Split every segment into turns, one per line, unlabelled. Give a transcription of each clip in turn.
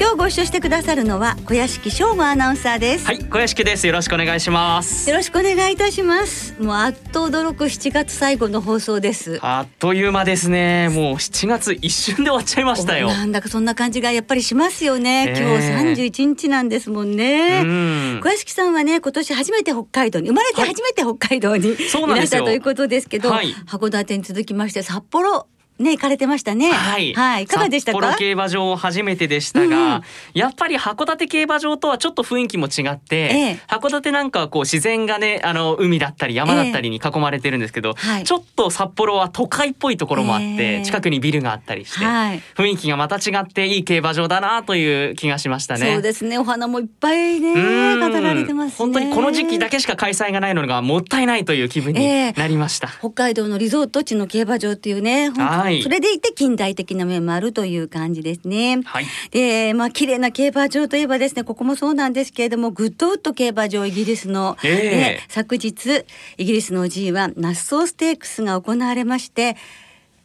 今日ご一緒してくださるのは小屋敷翔吾アナウンサーです。
はい、小屋敷です。よろしくお願いします。
よろしくお願いいたします。もうあっと驚く7月最後の放送です。
あっという間ですね。もう7月一瞬で終わっちゃいましたよ。
なんだかそんな感じがやっぱりしますよね、
ええ。
今日31日なんですもんね、
うん。
小屋敷さんはね今年初めて北海道に生まれて初めて北海道に、
そう
いらっしゃ
なんですよ。
るということですけど、
はい。
函館に続きまして札幌ね行かれてましたね。
はい、
はい、いかがでした
札幌
か
競馬場初めてでしたが、
うんうん。
やっぱり函館競馬場とはちょっと雰囲気も違って、
ええ。
函館なんかはこう自然がねあの海だったり山だったりに囲まれてるんですけど、
はい。
ちょっと札幌は都会っぽいところもあって、
ええ。
近くにビルがあったりして、
はい。
雰囲気がまた違っていい競馬場だなという気がしましたね。
そうですね。お花もいっぱいね
うん。
飾られてますね。
本当にこの時期だけしか開催がないのがもったいないという気分に
ええ。
なりました。
北海道のリゾート地の競馬場っていうね、本当
はい
それでいて近代的な面もあるという感じですね。
はい。
で、まあ綺麗な競馬場といえばですね、ここもそうなんですけれども、グッドウッド競馬場イギリスの、
ええ
ね昨日イギリスの G1 ナッソーステークスが行われまして、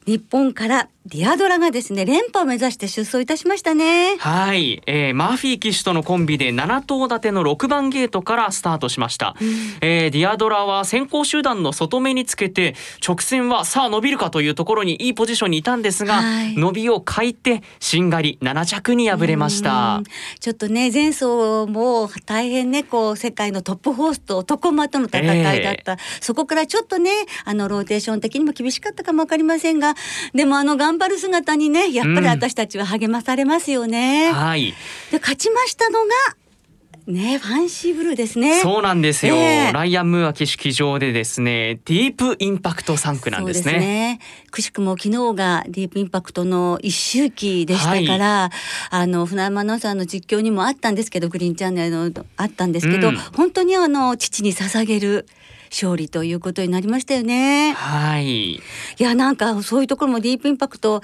日本からディアドラがですね連覇を目指して出走いたしましたね。
はい、えー、マーフィー騎手とのコンビで7頭立ての6番ゲートからスタートしました、えーディアドラは先行集団の外目につけて直線はさあ伸びるかというところにいいポジションにいたんですが、
はい。
伸びを欠いてしんがり7着に敗れました。
うん。ちょっとね前走も大変ねこう世界のトップホースと男馬との戦いだった、そこからちょっとねあのローテーション的にも厳しかったかもわかりませんがでもあの頑張る姿にねやっぱり私たちは励まされますよね。
はい。
で勝ちましたのがねファンシーブルーですね。
そうなんですよ、
ええ。
ライアン・ムーア騎手騎乗でですねディープインパクト3区なんです
そう
ね
ね。くしくも昨日がディープインパクトの一周期でしたから、あの船山アナウンサーの実況にもあったんですけどグリーンチャンネルのあったんですけど、
うん。
本当にあの父に捧げる勝利ということになりましたよね。
はい
いやなんかそういうところもディープインパクト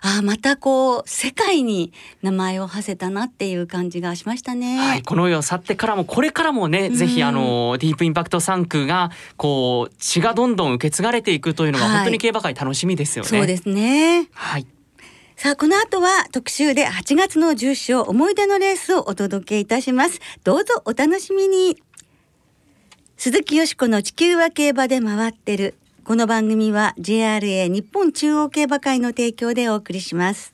あまたこう世界に名前を馳せたなっていう感じがしましたね。
はい、この世を去ってからもこれからもね、
うん
ぜひあのディープインパクト3区がこう血がどんどん受け継がれていくというのが
はい
本当に競馬界楽しみですよね。
そうですね。
はい。
さあ、この後は特集で8月の重賞思い出のレースをお届けいたします。どうぞお楽しみに。鈴木よしこの地球は競馬で回ってる。この番組は JRA 日本中央競馬会の提供でお送りします。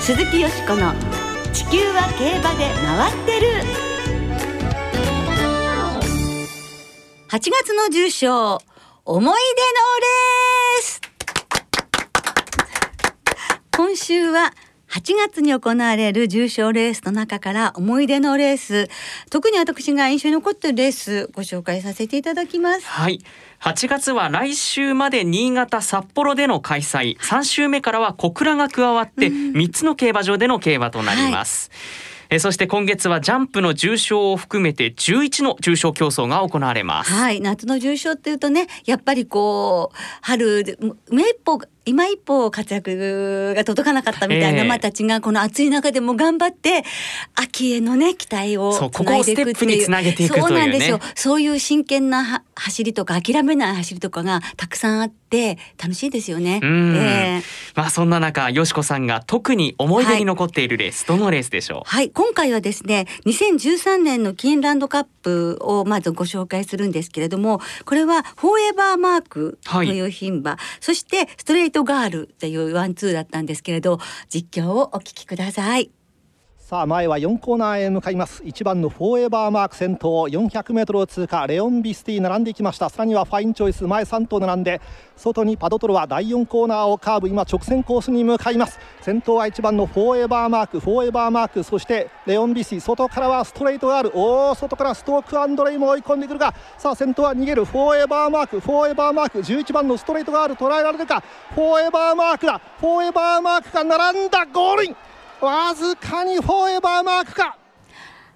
鈴木よしこの地球は競馬で回ってる8月の重賞思い出のレース今週は8月に行われる重賞レースの中から思い出のレース。特に私が印象に残っているレースご紹介させていただきます。
はい。8月は来週まで新潟札幌での開催。3週目からは小倉が加わって3つの競馬場での競馬となります、えそして今月はジャンプの重賞を含めて11の重賞競争が行われます、
はい夏の重賞っていうとねやっぱりこう春で目一歩今一歩活躍が届かなかったみたいな
ええ。
馬たちがこの暑い中でも頑張って秋へのね期待をつないでいくっていうそうなんですよ。そういう真剣なは走りとか諦めない走りとかがたくさんあって楽しいですよね。
うん。
ええ。
まあそんな中よしこさんが特に思い出に残っているレース、どのレースでしょう？
はい、今回はですね、2013年のキーンランドカップをまずご紹介するんですけれども、これはフォーエバーマークという牝馬、そしてストレートガールというワンツーだったんですけれど、実況をお聞きください。
さあ前は4コーナーへ向かいます。1番のフォーエバーマーク先頭 400m を通過。レオンビスティ並んでいきました。さらにはファインチョイス。前3頭並んで外にパドトロワ第4コーナーをカーブ。今直線コースに向かいます。先頭は1番のフォーエバーマーク。フォーエバーマーク。そしてレオンビスティ外からはストレートガール。おお外からストークアンドレイも追い込んでくるがさあ先頭は逃げるフォーエバーマーク。フォーエバーマーク。11番のストレートガール。捉えられるか。フォーエバーマークだ。フォーエバーマークが並んだ。ゴールイン。わずかにフォーエバーマークか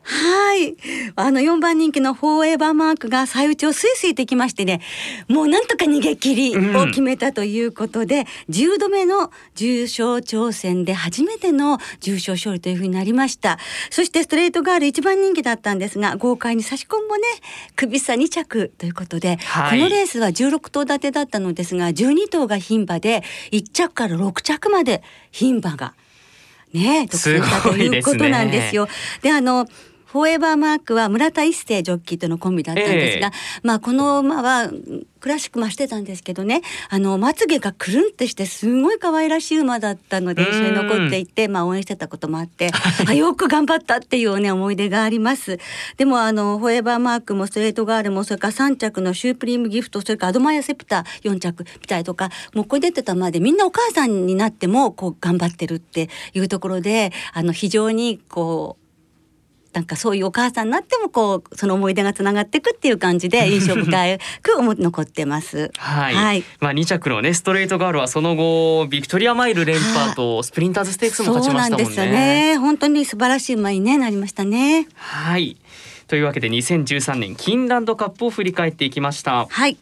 はい。あの4番人気のフォーエバーマークが最内をスイスイてきましてね、もうなんとか逃げ切りを決めたということで、うん、10度目の重賞挑戦で初めての重賞勝利というふうになりました。そしてストレートガール1番人気だったんですが、豪快に差し込んもね、首差2着ということで、はい、このレースは16頭立てだったのですが、12頭が牝馬で、1着から6着まで牝馬がね、独占したということなんですよ。で、ね、あのフォーエバーマークは村田一世ジョッキーとのコンビだったんですが、えー、まあこの馬はクラシックもしてたんですけどね。あのまつげがくるんってしてすごい可愛らしい馬だったので一緒に残っていて、まあ、応援してたこともあってあよく頑張ったっていうね思い出があります。でもあのフォーエバーマークもストレートガールもそれから3着のシュープリームギフトそれからアドマイアセプター4着みたいとかもうこれ出てたまでみんなお母さんになってもこう頑張ってるっていうところであの非常にこうなんかそういうお母さんになってもこうその思い出がつながっていくっていう感じで印象深く残ってます。
はい、はい、まあ2着のねストレートガールはその後ビクトリアマイル連覇とスプリンターズステークスも勝ちましたもんね。そうなんですよね。
本当に素晴らしい馬に、ね、なりましたね。
はい。というわけで2013年キンランドカップを振り返っていきました。
はい。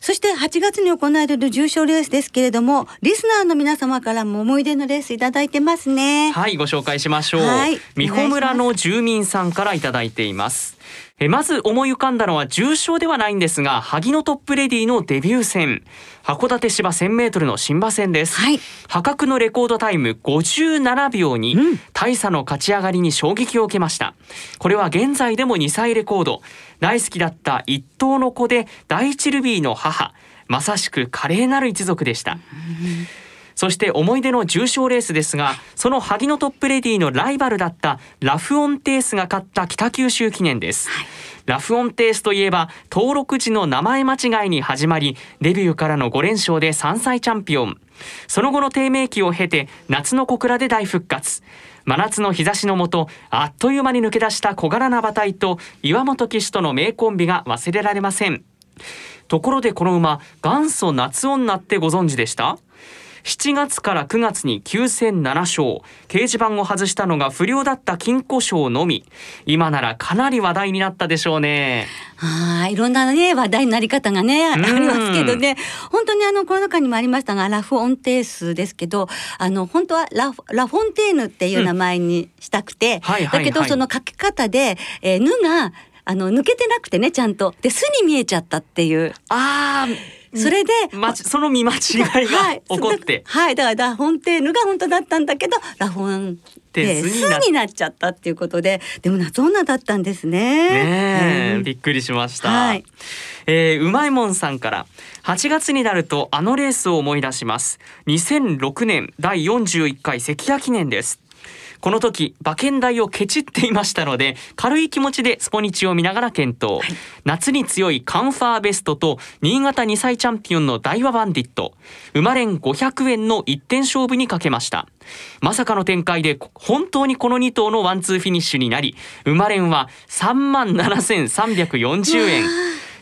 そして8月に行われる重賞レースですけれども、リスナーの皆様からも思い出のレースいただいてますね。
はい、ご紹介しましょう。はい、美穂村の住民さんからいただいています。えまず思い浮かんだのは重賞ではないんですが萩のトップレディのデビュー戦。函館芝 1000m の新馬戦です、はい、破格のレコードタイム57秒に、うん、大差の勝ち上がりに衝撃を受けました。これは現在でも2歳レコード。大好きだった一頭の子で第一ルビーの母。まさしく華麗なる一族でした、うんそして思い出の重賞レースですがその萩のトップレディのライバルだったラフオンテースが勝った北九州記念です、はい、ラフオンテースといえば登録時の名前間違いに始まりデビューからの5連勝で3歳チャンピオン。その後の低迷期を経て夏の小倉で大復活。真夏の日差しのもとあっという間に抜け出した小柄な馬体と岩本騎手との名コンビが忘れられません。ところでこの馬元祖夏女ってご存知でした？7月から9月に9戦7勝。掲示板を外したのが不良だった金庫賞のみ。今ならかなり話題になったでしょうね。
はいいろんなね話題になり方がねありますけどね。本当にあのこの中にもありましたがラフオンテースですけどあの本当はララフォンテーヌっていう名前にしたくて、だけどその書き方で「えー、ぬ」があの抜けてなくてねちゃんと。で「す」に見えちゃったっていう。
あ
あそれで、
ま、その見間違いが起こって、
はい、はい、だからラフォンテーヌが本当だったんだけどラフォンテースになっちゃったっていうことででも夏女だったんですね。
ね、うん、びっくりしました。はい、えー、うまいもんさんから8月になるとあのレースを思い出します。2006年第41回関谷記念です。この時馬券代をケチっていましたので軽い気持ちでスポニチを見ながら検討、はい、夏に強いカンファーベストと新潟2歳チャンピオンのダイワバンディット。生まれん500円の一点勝負にかけました。まさかの展開で本当にこの2頭のワンツーフィニッシュになり生まれんは3万7340円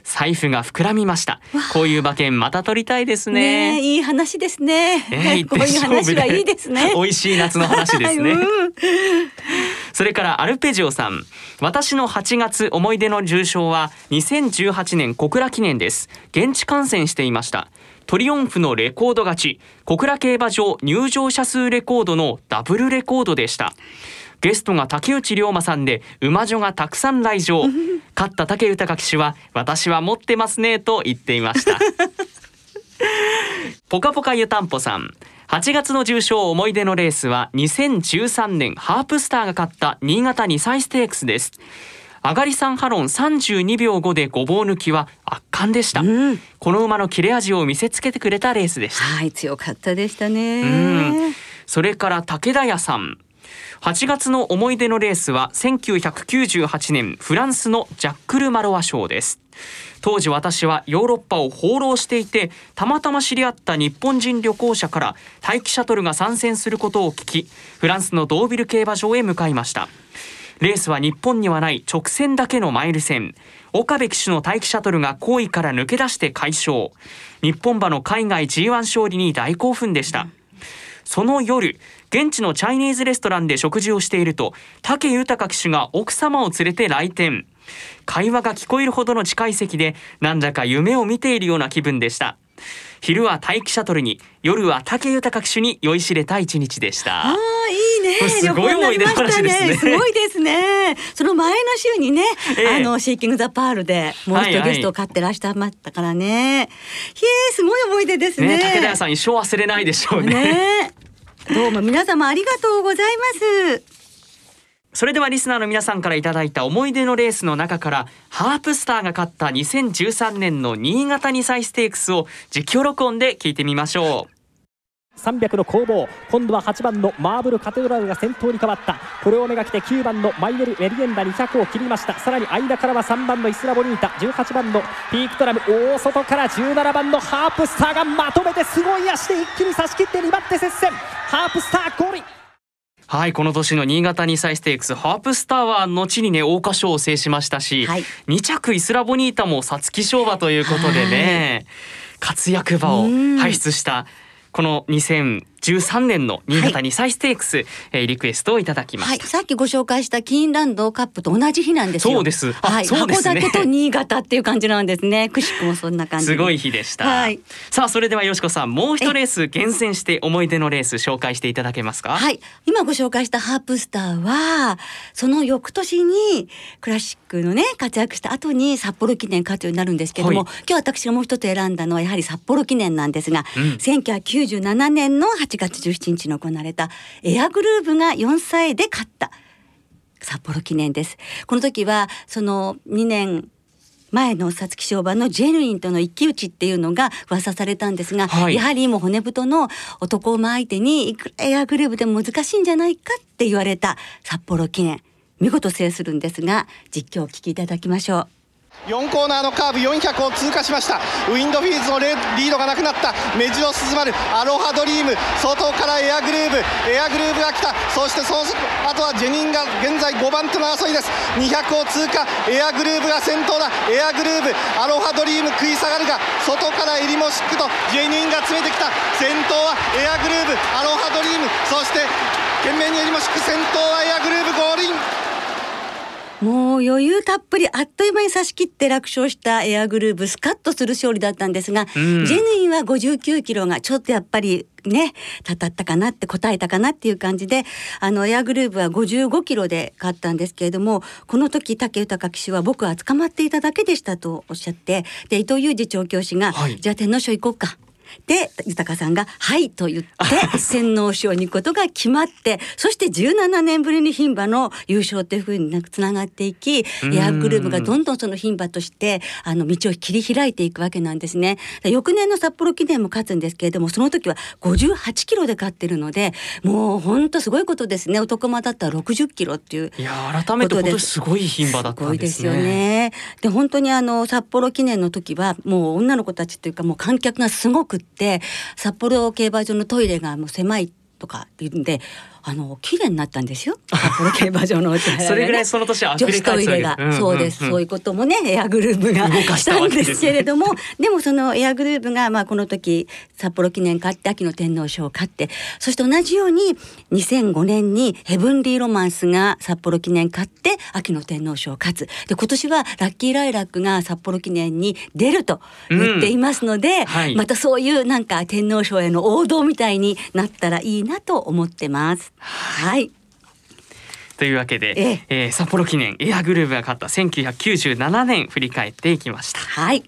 財布が膨らみました。こういう馬券また取りたいですね、
ね、いい話ですね、えー、こういう話はいいですね。
美味しい夏の話ですね、うん、それからアルペジオさん。私の8月思い出の重賞は2018年小倉記念です。現地観戦していました。トリオンフのレコード勝ち。小倉競馬場入場者数レコードのダブルレコードでしたゲストが竹内涼真さんで馬女がたくさん来場。勝った武豊騎手は私は持ってますねと言っていました。ポカポカ湯たんぽさん。8月の重賞思い出のレースは2013年ハープスターが勝った新潟2歳ステークスです。上がり3ハロン32秒5でごぼう抜きは圧巻でした、うん、この馬の切れ味を見せつけてくれたレースでした
はい強かったでしたね
それから武田屋さん8月の思い出のレースは1998年フランスのジャックル・マロワ賞です。当時私はヨーロッパを放浪していてたまたま知り合った日本人旅行者から待機シャトルが参戦することを聞きフランスのドービル競馬場へ向かいました。レースは日本にはない直線だけのマイル戦。岡部騎手の待機シャトルが後位から抜け出して快勝。日本馬の海外 G1 勝利に大興奮でした。その夜現地のチャイニーズレストランで食事をしていると武豊騎手が奥様を連れて来店。会話が聞こえるほどの近い席でなんだか夢を見ているような気分でした。昼は待機シャトルに夜は武豊騎手に酔いしれた一日でした。
ああいいね。
すごい思い出話ですね。
すごいですね。その前の週にね、
ええ。
あのシーキングザパールでもう一
はい。はい
度ゲストを買ってらっしゃいましたからね、へえすごい思い出ですね。
ね武田さん一生忘れないでしょうね。
ね。どうも皆様ありがとうございます
それではリスナーの皆さんからいただいた思い出のレースの中からハープスターが勝った2013年の新潟2歳ステークスを実況録音で聞いてみましょう。
300の攻防今度は8番のマーブルカテドラルが先頭に変わった。これをめがけて9番のマイネル・メリエンダ200を切りました。さらに間からは3番のイスラボニータ18番のピークトラム大外から17番のハープスターがまとめてすごい足で一気に差し切って2番手接戦。ハープスター5位
はいこの年の新潟2歳ステークスハープスターは後にね桜花賞を制しましたし、
はい。
2着イスラボニータも皐月賞馬ということでね活躍馬を
うん。
輩出したこの2013年の新潟2歳ステークス、えーリクエストをいただきま
はい、
した。
さっきご紹介したキーンランドカップと同じ日なんですよ。
そうです。あ
はい、
ね。
函館と新潟っていう感じなんですね。くしくもそんな感じ。
すごい日でした、
はい。
さあそれではよしこさんもう一レース厳選して思い出のレース紹介していただけますか？
はい、今ご紹介したハープスターはその翌年にクラシックのね活躍した後に札幌記念勝つようになるんですけども、
はい。
今日私がもう一つ選んだのはやはり札幌記念なんですが、
うん。
1997年の8月17日に行われたエアグルーヴが4歳で勝った札幌記念です。この時はその2年前の皐月賞馬のジェヌインとの一騎打ちっていうのが噂されたんですが、
はい
やはりもう骨太の男馬相手にいくらエアグルーヴでも難しいんじゃないかって言われた札幌記念見事制するんですが実況をお聞きいただきましょう。
4コーナーのカーブ400を通過しました。ウィンドフィーズのリードがなくなった。メジロスズマルアロハドリーム外からエアグルーブエアグルーブが来た。そしてそのあとはジェニンが現在5番手の争いです。200を通過エアグルーブが先頭だ。エアグルーブアロハドリーム食い下がるが外からエリモシックとジェニンが詰めてきた。先頭はエアグルーブアロハドリーム。そして懸命にエリモシック先頭はエアグルーブゴールイン。
もう余裕たっぷりあっという間に差し切って楽勝したエアグルーヴスカッとする勝利だったんですが、
うん
ジェヌインは59キロがちょっとやっぱりねたたったかなって答えたかなっていう感じであのエアグルーヴは55キロで勝ったんですけれどもこの時武豊騎手は僕は捕まっていただけでしたとおっしゃってで伊藤裕二調教師が、
はい
じゃあ天皇賞行こうか。で豊さんが「はい」と言って天皇賞に行くことが決まってそして17年ぶりに牝馬の優勝というふうにつながっていき
うん
エアグルーヴがどんどんその牝馬としてあの道を切り開いていくわけなんですね。で翌年の札幌記念も勝つんですけれどもその時は58キロで勝ってるのでもう本当すごいことですね男馬だったら60キロっていう
いやー改めてすごい牝馬だった
すごいですよ
んですね。
ね。で本当にあの札幌記念の時はもう女の子たちというかもう観客がすごくって札幌競馬場のトイレがもう狭いとかっていうんであの綺麗になったんですよ。札幌競馬場のお手洗いがね。
それぐらいその年は溢
女子トイレが、
けです。
そうです、そういうこともねエアグルーヴが
し
たたんで
す
けれども。でもそのエアグルーヴがまあこの時札幌記念勝って秋の天皇賞を勝ってそして同じように2005年にヘブンリーロマンスが札幌記念勝って秋の天皇賞を勝つ。で今年はラッキーライラックが札幌記念に出ると言っていますので、
はい。
またそういうなんか天皇賞への王道みたいになったらいいなと思ってます。はい
というわけで、
ええ
えー札幌記念エアグルーヴが勝った1997年振り返っていきました。
はい。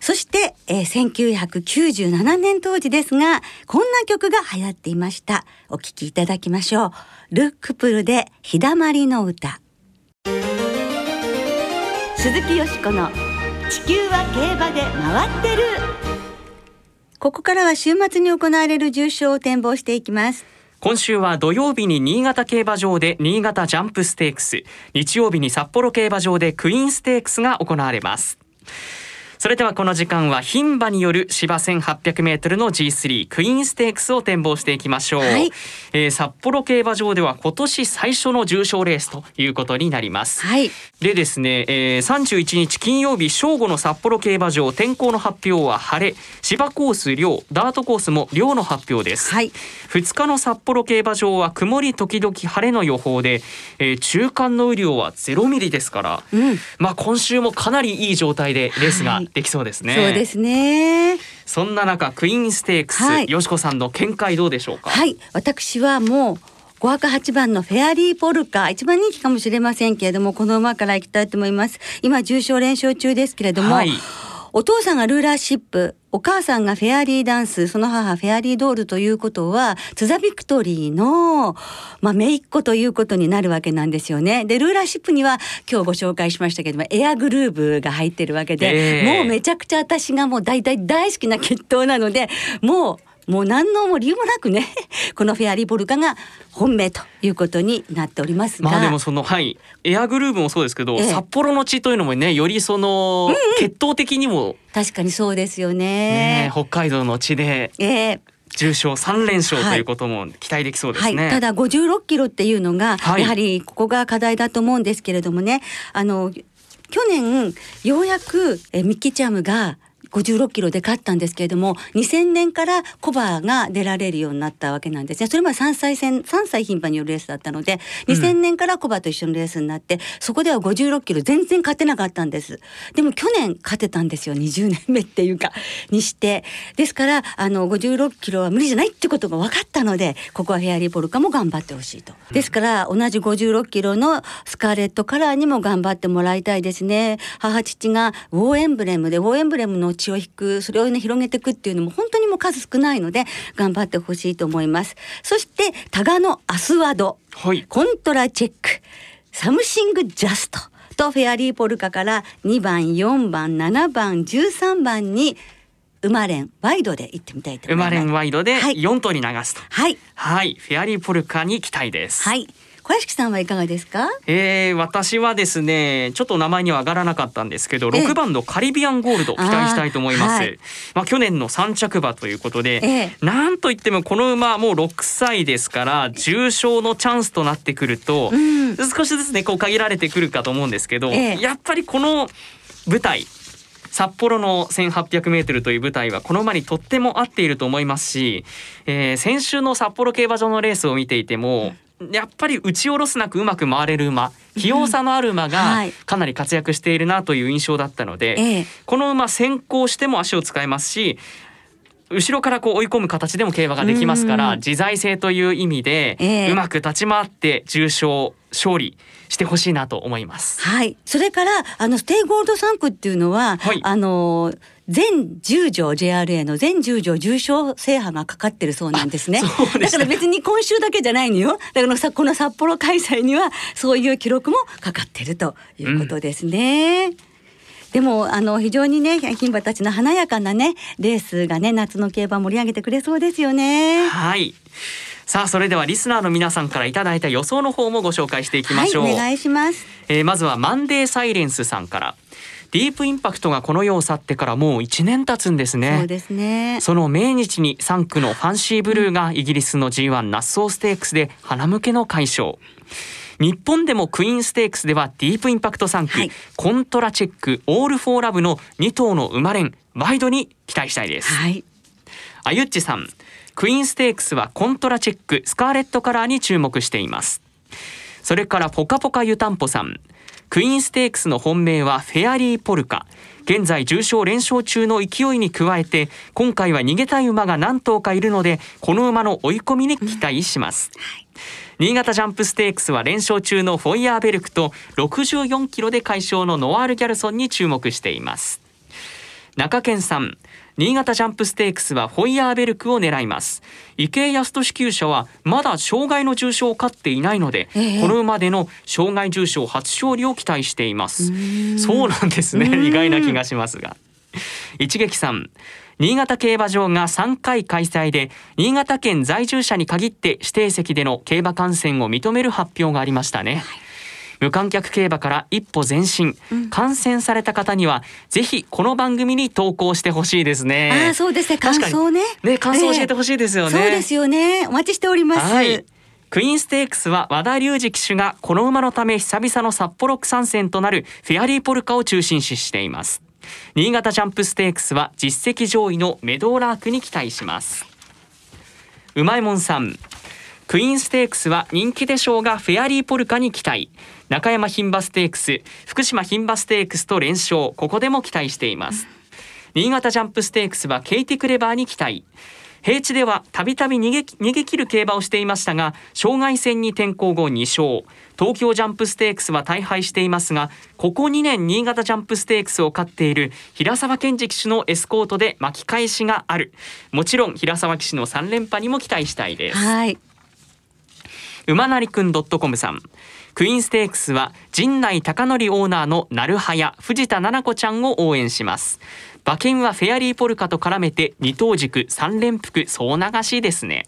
そして、えー、1997年当時ですが、こんな曲が流行っていました。お聴きいただきましょう。ルックプルで日だまりの歌。鈴木よしこの地球は競馬で回ってる。ここからは週末に行われる重賞を展望していきます。
今週は土曜日に新潟競馬場で新潟ジャンプステークス日曜日に札幌競馬場でクイーンステークスが行われます。それではこの時間は牝馬による芝 1800m の G3 クイーンステークスを展望していきましょう、
はい。
えー札幌競馬場では今年最初の重賞レースということになります。
はい。
でですね、えー、31日金曜日正午の札幌競馬場天候の発表は晴れ。芝コース涼ダートコースも涼の発表です、
はい。
2日の札幌競馬場は曇り時々晴れの予報で、えー中間の雨量は0ミリですから、
うん。
まあ今週もかなりいい状態でレースが
はい
できそうですね、
そうですね。
そんな中クイーンステークス、
はい。
よしこさんの見解どうでしょうか？
はい。私はもう5枠8番のフェアリーポルカ一番人気かもしれませんけれどもこの馬からいきたいと思います。今重賞連勝中ですけれども、
はい。
お父さんがルーラーシップお母さんがフェアリーダンスその母フェアリードールということはツザビクトリーの、まあ、姪っ子ということになるわけなんですよね。でルーラーシップには今日ご紹介しましたけどもエアグルーブが入ってるわけで、
ええ
もうめちゃくちゃ私がもう大体大好きな血統なのでもうもう何のも理由もなくね このフェアリーボルカが本命ということになっておりますが。
まあでもそのはい。エアグルーヴもそうですけど、
ええ。
札幌の地というのもねよりその、血統的にも。
確かにそうですよ
ね。
ね。
北海道の地で
ええ。
重賞3連勝
はい。
ということも期待できそうですね。
はい、ただ56キロっていうのが、
はい。
やはりここが課題だと思うんですけれどもね。あの去年ようやくえミッキーチャームが56キロで勝ったんですけれども2000年からコバが出られるようになったわけなんですね。それまで3歳戦3歳牝馬によるレースだったので2000年からコバと一緒のレースになってそこでは56キロ全然勝てなかったんです。でも去年勝てたんですよ20年目っていうかにして。ですからあの56キロは無理じゃないってことが分かったのでここはフェアリーポルカも頑張ってほしいと。ですから同じ56キロのスカーレットカラーにも頑張ってもらいたいですね。母父がウォーエンブレムでウォーエンブレムの血を引くそれをね広げていくっていうのも本当にもう数少ないので頑張ってほしいと思います。そしてタガノアスワド。
はい。
コントラチェック。サムシングジャスト。とフェアリーポルカから2番4番7番13番にウマレンワイドで行ってみたいと思います。
生まれんワイドで
はい。
4頭に流すと。
はい。
はい、フェアリーポルカに期待です。
はい小屋敷さんはいかがですか？
えー、私はですねちょっと名前には上がらなかったんですけど
ええ。
6番のカリビアンゴールド期待したいと思います、
はい。
まあ去年の3着馬ということで、
ええ。
なんといってもこの馬もう6歳ですから重賞のチャンスとなってくると、
うん。
少しずつねこう限られてくるかと思うんですけど、
ええ。
やっぱりこの舞台札幌の 1800m という舞台はこの馬にとっても合っていると思いますし、えー先週の札幌競馬場のレースを見ていてもやっぱり打ち下ろすなくうまく回れる馬。器用さのある馬が
はい。
かなり活躍しているなという印象だったので、
ええ。
この馬先行しても足を使えますし後ろからこう追い込む形でも競馬ができますから
うん。
自在性という意味で、
ええ。
うまく立ち回って重賞勝利してほしいなと思います。
はい。それからあのステイゴールド産駒っていうのは、
はい。
あの全10条 JRA の全10場重賞制覇がかかってるそうなんですね。だから別に今週だけじゃないのよ。だからさこの札幌開催にはそういう記録もかかってるということですね。でもあの非常にね牝馬たちの華やかなねレースがね夏の競馬盛り上げてくれそうですよね。
はい。さあそれではリスナーの皆さんからいただいた予想の方もご紹介していきましょう。
はいお願いします。
えーまずはマンデーサイレンスさんから。ディープインパクトがこの世を去ってからもう1年経つんですね。
そうですね。
その命日に3区のファンシーブルーがイギリスの G1 ナッソーステークスで花向けの快勝。日本でもクイーンステークスではディープインパクト3区、
はい
コントラチェックオールフォーラブの2頭の馬連ワイドに期待したいです。
はい。
あゆっちさんクイーンステークスはコントラチェックスカーレットカラーに注目していますそれからポカポカ湯たんぽさんクイーンステークスの本命はフェアリーポルカ。現在重賞連勝中の勢いに加えて今回は逃げたい馬が何頭かいるのでこの馬の追い込みに期待します、新潟ジャンプステークスは連勝中のフォイヤーベルクと64キロで快勝のノワールギャルソンに注目しています。中堅さん新潟ジャンプステークスはフォイヤーベルクを狙います。池江康俊厩舎はまだ障害の重賞を勝っていないので、
ええ。
この馬での障害重賞初勝利を期待しています。そうなんですね。意外な気がしますが。一撃さん。新潟競馬場が3回開催で新潟県在住者に限って指定席での競馬観戦を認める発表がありましたね、無観客競馬から一歩前進、観戦された方にはぜひこの番組に投稿してほしいですね。
ああそうですね。感想ね。
ね感想教えてほしいですよね、
そうですよね。お待ちしております、
はい。クイーンステークスは和田隆二騎手がこの馬のため久々の札幌区参戦となるフェアリーポルカを中心視しています。新潟ジャンプステークスは実績上位のメドーラークに期待します。うまいもんさん。クイーンステークスは人気でしょうがフェアリーポルカに期待。中山牝馬ステークス、福島牝馬ステークスと連勝、ここでも期待しています。新潟ジャンプステークスはケイティクレバーに期待。平地ではたびたび逃げ逃げ切る競馬をしていましたが障害戦に転向後2勝東京ジャンプステークスは大敗していますがここ2年新潟ジャンプステークスを勝っている平沢健二騎手のエスコートで巻き返しがあるもちろん平沢騎手の3連覇にも期待したいです
はい
馬なりくん .com さん。クイーンステークスは陣内貴則オーナーのなるはや藤田七子ちゃんを応援します。馬券はフェアリーポルカと絡めて二等軸三連複総流しですね、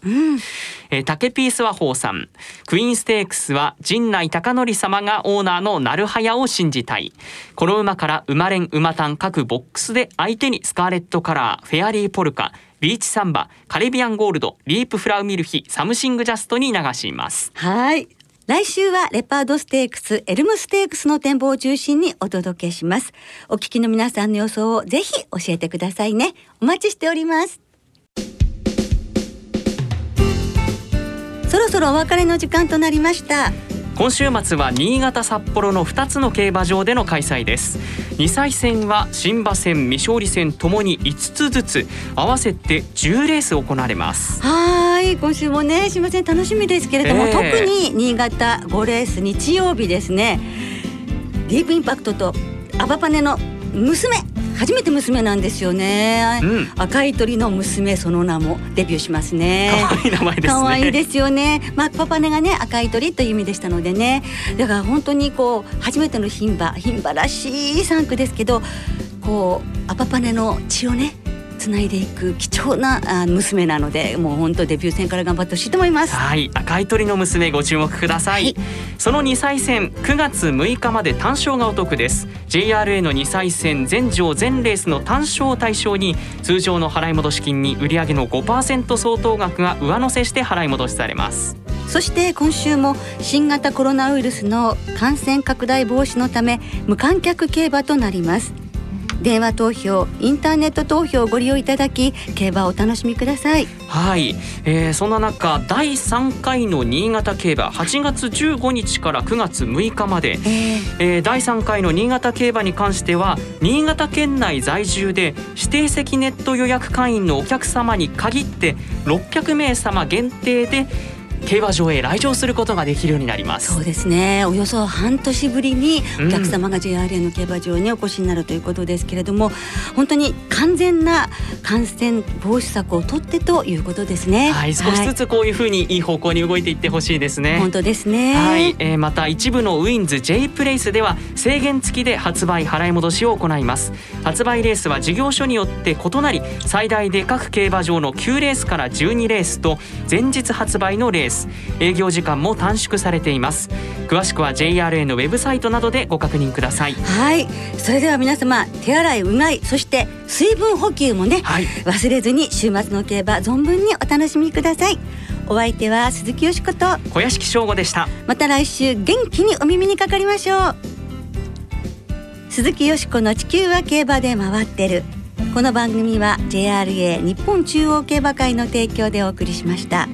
えー、竹ピースはホーさん。クイーンステークスは陣内孝則様がオーナーのナルハヤを信じたい。この馬から馬連馬単各ボックスで相手にスカーレットカラーフェアリーポルカビーチサンバカリビアンゴールドリープフラウミルヒサムシングジャストに流します
はい来週はレパードステークス、エルムステークスの展望を中心にお届けします。お聞きの皆さんの予想をぜひ教えてくださいね。お待ちしております。そろそろお別れの時間となりました。
今週末は新潟札幌の2つの競馬場での開催です。2歳戦は新馬戦未勝利戦ともに5つずつ合わせて10レース行われます。
はい、今週もね、すみません、楽しみですけれども、
ええ。
特に新潟5レース日曜日ですね。ディープインパクトとアバパネの娘、初めて娘なんですよね。
うん
赤い鳥の娘、その名もデビューしますね。
可愛い名前ですね
可愛いですよね。まあパパネがね赤い鳥という意味でしたのでね。だから本当にこう初めての牝馬牝馬らしい3区ですけど、こうアパパネの血をねつないでいく貴重なあ娘なので、もう本当デビュー戦から頑張ってほしいと思います。
はい。赤い鳥の娘ご注目ください、
はい。
その2歳戦9月6日まで単勝がお得です。JRA の2歳戦全場全レースの単勝を対象に通常の払い戻し金に売上の5%相当額が上乗せして払い戻しされます。
そして今週も新型コロナウイルスの感染拡大防止のため無観客競馬となります電話投票インターネット投票をご利用いただき競馬をお楽しみください。
はい、えー、そんな中第3回の新潟競馬8月15日から9月6日まで、
えー。
えー第3回の新潟競馬に関しては新潟県内在住で指定席ネット予約会員のお客様に限って600名様限定で競馬場へ来場することができるようになります。
そうですね。およそ半年ぶりにお客様が JRA の競馬場にお越しになるということですけれども本当に完全な感染防止策を取ってということですね。
はい少しずつこういうふうにいい方向に動いていってほしいですね、
本当ですね。
はい、えーまた一部のウィンズ J プレイスでは制限付きで発売払い戻しを行います。発売レースは事業所によって異なり最大で各競馬場の9レースから12レースと前日発売のレース営業時間も短縮されています。詳しくは JRA のウェブサイトなどでご確認ください。
はい。それでは皆様手洗いうがいそして水分補給もね、
はい。
忘れずに週末の競馬存分にお楽しみください。お相手は鈴木よしこと
小屋敷翔吾でした。
また来週元気にお耳にかかりましょう。鈴木よしこの地球は競馬で回ってる。この番組は JRA 日本中央競馬会の提供でお送りしました。